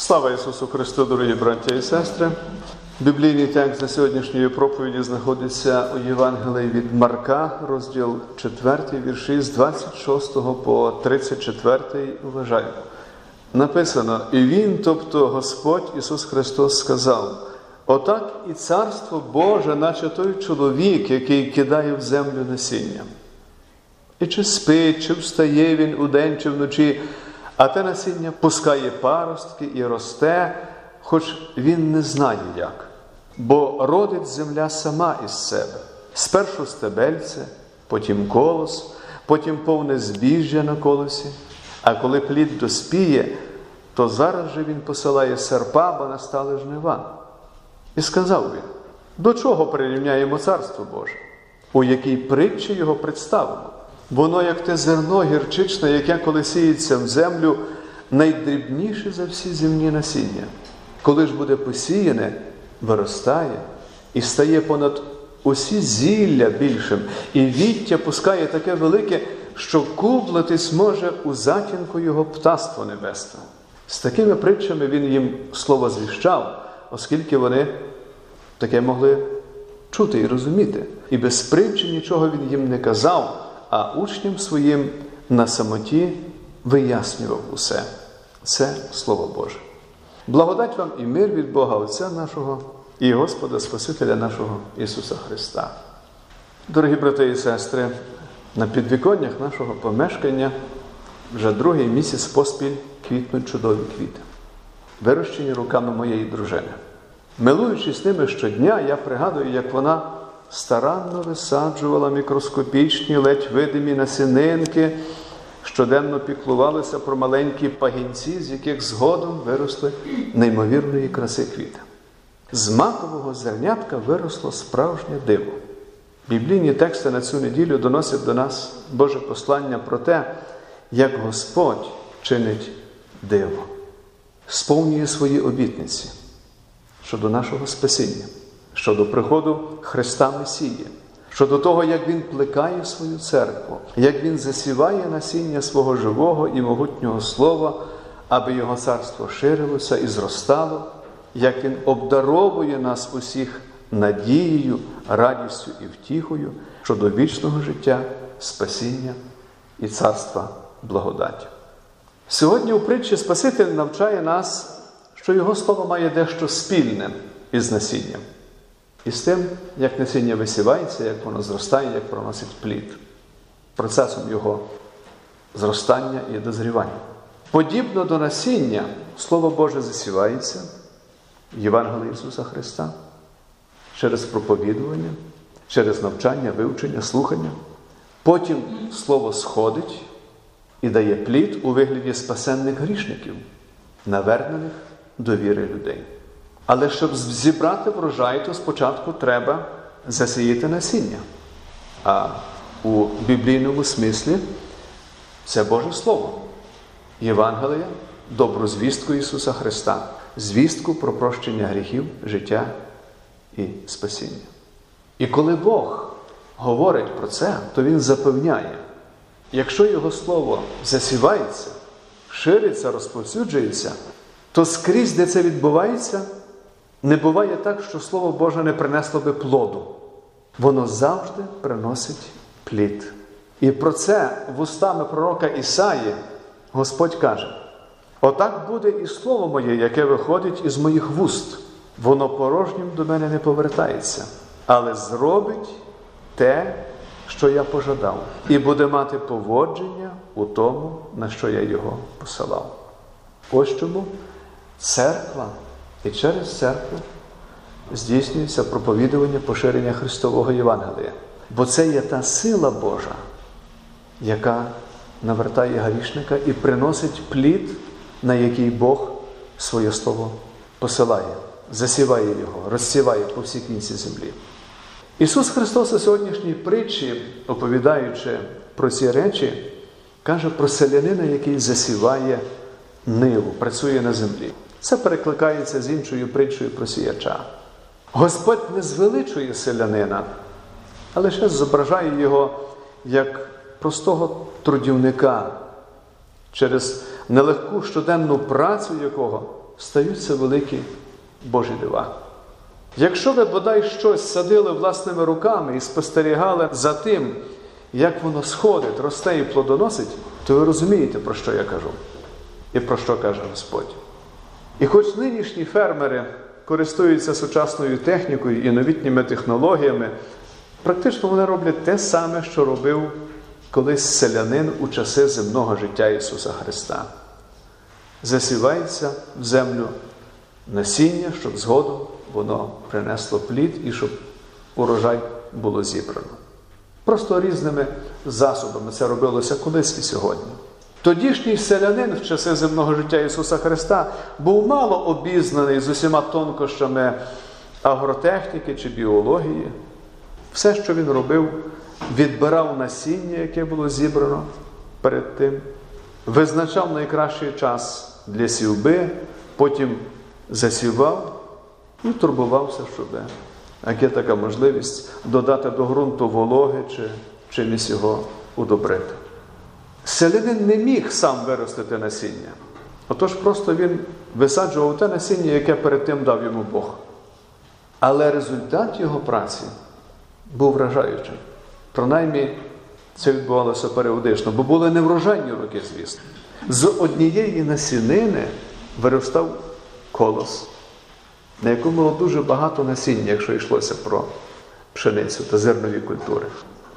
Слава Ісусу Христу, дорогі браття і сестри! Біблійний текст за сьогоднішньої проповіді знаходиться у Євангелії від Марка, розділ 4, вірші з 26 по 34. Вважаємо. Написано: І Він, тобто Господь Ісус Христос, сказав: Отак і царство Боже, наче той чоловік, який кидає в землю насіння. І чи спить, чи встає він удень, чи вночі, а те насіння пускає паростки і росте, хоч він не знає як. Бо родить земля сама із себе. Спершу стебельце, потім колос, потім повне збіжжя на колосі, а коли плід доспіє, то зараз же він посилає серпа, бо настали жнива. І сказав він: до чого прирівняємо царство Боже, у якій притчі його представимо? Воно, як те зерно гірчичне, яке коли сіється в землю, найдрібніше за всі земні насіння. Коли ж буде посіяне, виростає і стає понад усі зілля більшим, і віття пускає таке велике, що кублатись може у затінку його птаство небесне. З такими притчами він їм слово звіщав, оскільки вони таке могли чути і розуміти. І без притчі нічого він їм не казав а учням своїм на самоті вияснював усе. Це Слово Боже. Благодать вам і мир від Бога Отця нашого і Господа Спасителя нашого Ісуса Христа. Дорогі брати і сестри, на підвіконнях нашого помешкання вже другий місяць поспіль квітнуть чудові квіти, вирощені руками моєї дружини. Милуючись ними щодня, я пригадую, як вона старанно висаджувала мікроскопічні, ледь видимі насінинки, щоденно піклувалися про маленькі пагінці, з яких згодом виросли неймовірної краси квіти. З макового зернятка виросло справжнє диво. Біблійні тексти на цю неділю доносять до нас Боже послання про те, як Господь чинить диво, сповнює свої обітниці щодо нашого спасіння щодо приходу Христа Месії, щодо того, як Він плекає свою церкву, як Він засіває насіння свого живого і могутнього слова, аби Його царство ширилося і зростало, як Він обдаровує нас усіх надією, радістю і втіхою щодо вічного життя, спасіння і царства благодаті. Сьогодні у притчі Спаситель навчає нас, що Його слово має дещо спільне із насінням. І з тим, як насіння висівається, як воно зростає, як проносить плід, процесом його зростання і дозрівання. Подібно до насіння, Слово Боже засівається в Євангелії Ісуса Христа через проповідування, через навчання, вивчення, слухання. Потім Слово сходить і дає плід у вигляді спасенних грішників, навернених до віри людей. Але щоб зібрати врожай, то спочатку треба засіяти насіння. А у біблійному смислі це Боже Слово, Євангелія, добру звістку Ісуса Христа, звістку про прощення гріхів, життя і спасіння. І коли Бог говорить про це, то Він запевняє, якщо Його Слово засівається, шириться, розповсюджується, то скрізь, де це відбувається, не буває так, що Слово Боже не принесло би плоду. Воно завжди приносить плід. І про це вустами пророка Ісаї Господь каже: Отак буде і слово моє, яке виходить із моїх вуст. Воно порожнім до мене не повертається, але зробить те, що я пожадав, і буде мати поводження у тому, на що я його посилав. Ось чому церква. І через церкву здійснюється проповідування поширення Христового Євангелія. Бо це є та сила Божа, яка навертає грішника і приносить плід, на який Бог своє слово посилає, засіває його, розсіває по всій кінці землі. Ісус Христос у сьогоднішній притчі, оповідаючи про ці речі, каже про селянина, який засіває ниву, працює на землі. Це перекликається з іншою притчою про сіяча. Господь не звеличує селянина, а лише зображає його як простого трудівника, через нелегку щоденну працю якого стаються великі Божі дива. Якщо ви бодай щось садили власними руками і спостерігали за тим, як воно сходить, росте і плодоносить, то ви розумієте, про що я кажу і про що каже Господь. І хоч нинішні фермери користуються сучасною технікою і новітніми технологіями, практично вони роблять те саме, що робив колись селянин у часи земного життя Ісуса Христа. Засівається в землю насіння, щоб згодом воно принесло плід і щоб урожай було зібрано. Просто різними засобами це робилося колись і сьогодні. Тодішній селянин в часи земного життя Ісуса Христа був мало обізнаний з усіма тонкощами агротехніки чи біології. Все, що він робив, відбирав насіння, яке було зібрано перед тим, визначав найкращий час для сівби, потім засівав і турбувався, щоб як є така можливість додати до ґрунту вологи чи чимось його удобрити. Селянин не міг сам виростити насіння. Отож просто він висаджував те насіння, яке перед тим дав йому Бог. Але результат його праці був вражаючим. Принаймні, це відбувалося періодично, бо були неврожайні роки, звісно. З однієї насінини виростав колос, на якому було дуже багато насіння, якщо йшлося про пшеницю та зернові культури.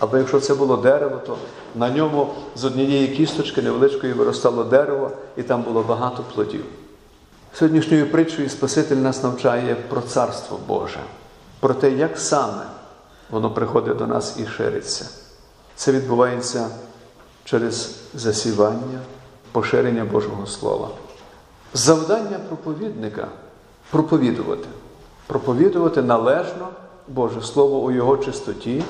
Або якщо це було дерево, то на ньому з однієї кісточки невеличкої виростало дерево, і там було багато плодів. Сьогоднішньою притчою Спаситель нас навчає про Царство Боже, про те, як саме воно приходить до нас і шириться. Це відбувається через засівання, поширення Божого Слова. Завдання проповідника проповідувати, проповідувати належно Боже Слово у Його чистоті,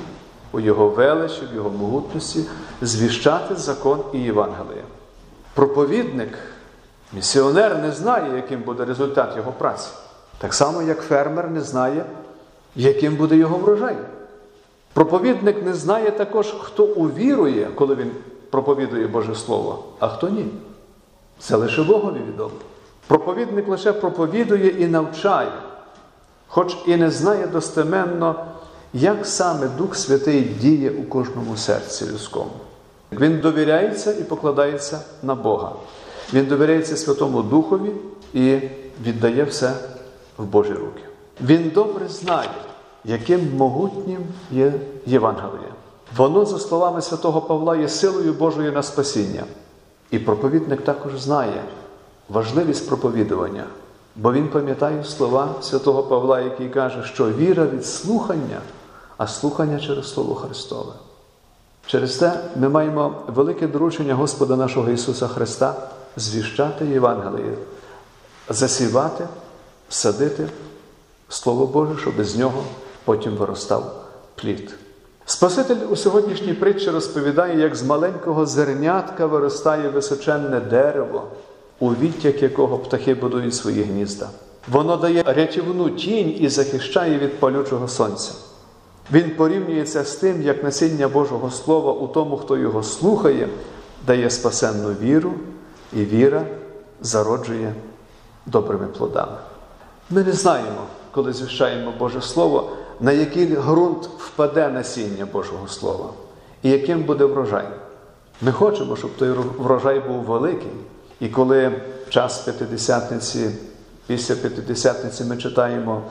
у Його величі, в Його могутності, звіщати закон і Євангеліє. Проповідник, місіонер не знає, яким буде результат його праці. Так само, як фермер не знає, яким буде його врожай. Проповідник не знає також, хто увірує, коли він проповідує Боже Слово, а хто ні. Це лише Богові відомо. Проповідник лише проповідує і навчає, хоч і не знає достеменно, як саме Дух Святий діє у кожному серці людському. Він довіряється і покладається на Бога. Він довіряється Святому Духові і віддає все в Божі руки. Він добре знає, яким могутнім є Євангеліє. Воно, за словами святого Павла, є силою Божою на спасіння. І проповідник також знає важливість проповідування, бо він пам'ятає слова святого Павла, який каже, що віра від слухання, а слухання через Слово Христове. Через те ми маємо велике доручення Господа нашого Ісуса Христа звіщати Євангеліє, засівати, садити Слово Боже, щоб з нього потім виростав плід. Спаситель у сьогоднішній притчі розповідає, як з маленького зернятка виростає височенне дерево, у відтяк якого птахи будують свої гнізда. Воно дає рятівну тінь і захищає від палючого сонця. Він порівнюється з тим, як насіння Божого Слова у тому, хто його слухає, дає спасенну віру, і віра зароджує добрими плодами. Ми не знаємо, коли звіщаємо Боже Слово, на який ґрунт впаде насіння Божого Слова і яким буде врожай. Ми хочемо, щоб той врожай був великий. І коли в час П'ятидесятниці, після П'ятидесятниці ми читаємо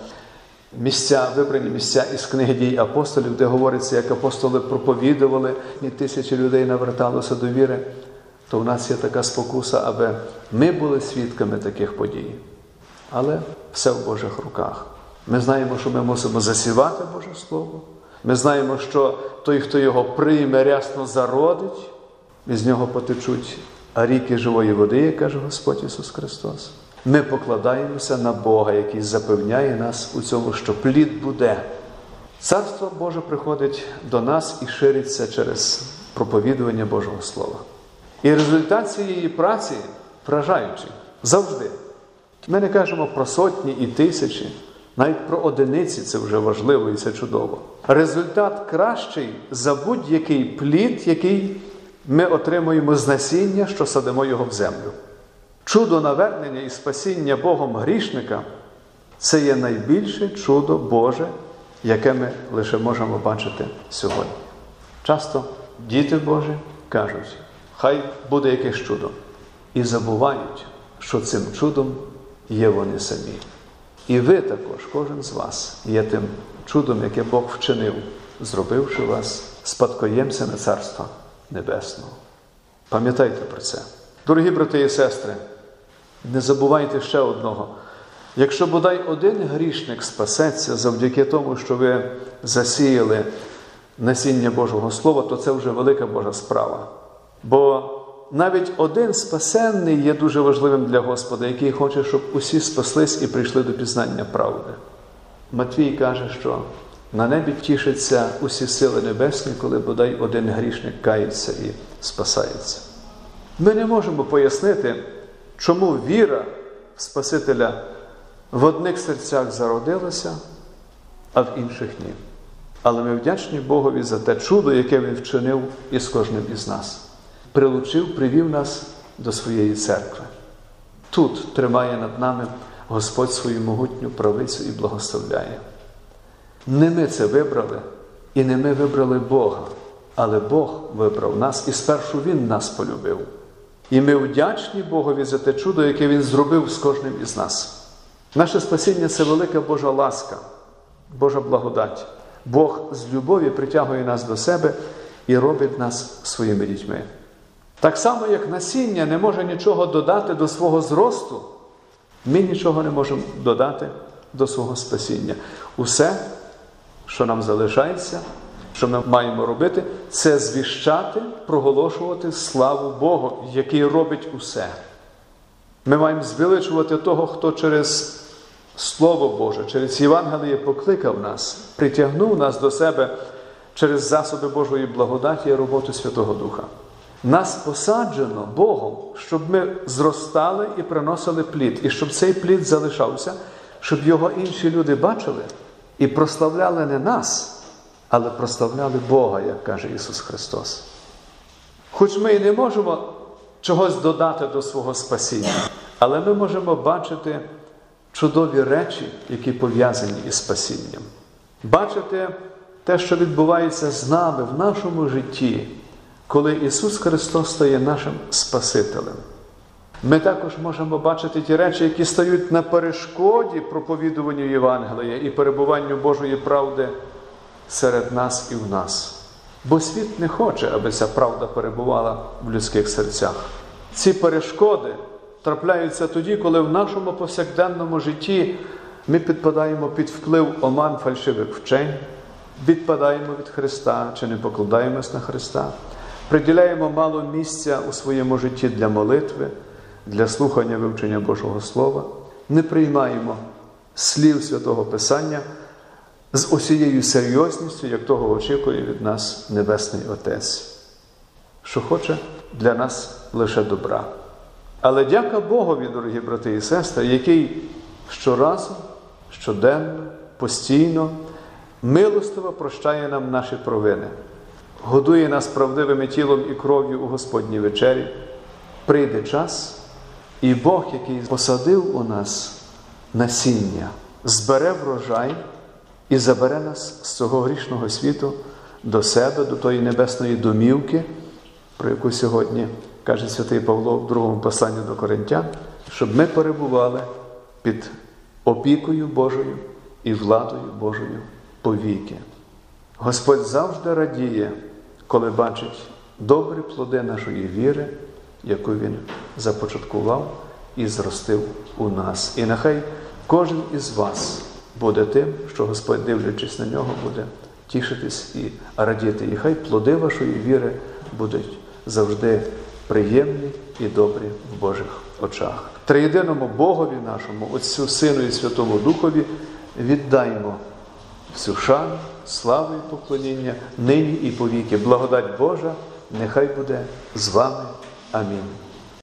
місця, вибрані місця із книги дій апостолів, де говориться, як апостоли проповідували, і тисячі людей наверталося до віри, то в нас є така спокуса, аби ми були свідками таких подій. Але все в Божих руках. Ми знаємо, що ми мусимо засівати Боже Слово. Ми знаємо, що той, хто його прийме, рясно зародить, і з нього потечуть ріки живої води, каже Господь Ісус Христос. Ми покладаємося на Бога, який запевняє нас у цьому, що плід буде. Царство Боже приходить до нас і шириться через проповідування Божого Слова. І результат цієї праці вражаючий завжди. Ми не кажемо про сотні і тисячі, навіть про одиниці це вже важливо і це чудово. Результат кращий за будь-який плід, який ми отримуємо з насіння, що садимо його в землю. Чудо навернення і спасіння Богом грішника це є найбільше чудо Боже, яке ми лише можемо бачити сьогодні. Часто діти Божі кажуть, хай буде якесь чудо, і забувають, що цим чудом є вони самі. І ви також, кожен з вас, є тим чудом, яке Бог вчинив, зробивши вас спадкоємцями Царства Небесного. Пам'ятайте про це. Дорогі брати і сестри, не забувайте ще одного. Якщо бодай один грішник спасеться завдяки тому, що ви засіяли насіння Божого Слова, то це вже велика Божа справа. Бо навіть один спасенний є дуже важливим для Господа, який хоче, щоб усі спаслись і прийшли до пізнання правди. Матвій каже, що на небі тішаться усі сили небесні, коли бодай один грішник кається і спасається. Ми не можемо пояснити, чому віра в Спасителя в одних серцях зародилася, а в інших ні. Але ми вдячні Богові за те чудо, яке Він вчинив із кожним із нас. Прилучив, привів нас до своєї церкви. Тут тримає над нами Господь свою могутню правицю і благословляє. Не ми це вибрали, і не ми вибрали Бога, але Бог вибрав нас, і спершу Він нас полюбив. І ми вдячні Богові за те чудо, яке Він зробив з кожним із нас. Наше спасіння це велика Божа ласка, Божа благодать. Бог з любові притягує нас до себе і робить нас своїми дітьми. Так само, як насіння не може нічого додати до свого зросту, ми нічого не можемо додати до свого спасіння. Усе, що нам залишається, що ми маємо робити, це звіщати, проголошувати славу Богу, який робить усе. Ми маємо звеличувати того, хто через Слово Боже, через Євангеліє покликав нас, притягнув нас до себе через засоби Божої благодаті і роботу Святого Духа. Нас посаджено Богом, щоб ми зростали і приносили плід, і щоб цей плід залишався, щоб його інші люди бачили і прославляли не нас, але прославляли Бога, як каже Ісус Христос. Хоч ми і не можемо чогось додати до свого спасіння, але ми можемо бачити чудові речі, які пов'язані із спасінням. Бачити те, що відбувається з нами в нашому житті, коли Ісус Христос стає нашим Спасителем. Ми також можемо бачити ті речі, які стають на перешкоді проповідуванню Євангелія і перебуванню Божої правди серед нас і в нас. Бо світ не хоче, аби ця правда перебувала в людських серцях. Ці перешкоди трапляються тоді, коли в нашому повсякденному житті ми підпадаємо під вплив оман фальшивих вчень, відпадаємо від Христа чи не покладаємось на Христа, приділяємо мало місця у своєму житті для молитви, для слухання вивчення Божого Слова, не приймаємо слів Святого Писання з усією серйозністю, як того очікує від нас Небесний Отець, що хоче для нас лише добра. Але дяка Богові, дорогі брати і сестри, який щоразу, щоденно, постійно, милостиво прощає нам наші провини, годує нас правдивими тілом і кров'ю у Господній вечері. Прийде час, і Бог, який посадив у нас насіння, збере врожай і забере нас з цього грішного світу до себе, до тої небесної домівки, про яку сьогодні каже святий Павло в другому посланні до Коринтян, щоб ми перебували під опікою Божою і владою Божою повіки. Господь завжди радіє, коли бачить добрі плоди нашої віри, яку Він започаткував і зростив у нас. І нехай кожен із вас буде тим, що Господь, дивлячись на нього, буде тішитись і радіти. І хай плоди вашої віри будуть завжди приємні і добрі в Божих очах. Триєдиному Богові нашому, Отцю Сину і Святому Духові, віддаймо всю шану, славу і поклоніння нині і повіки. Благодать Божа, нехай буде з вами. Амінь.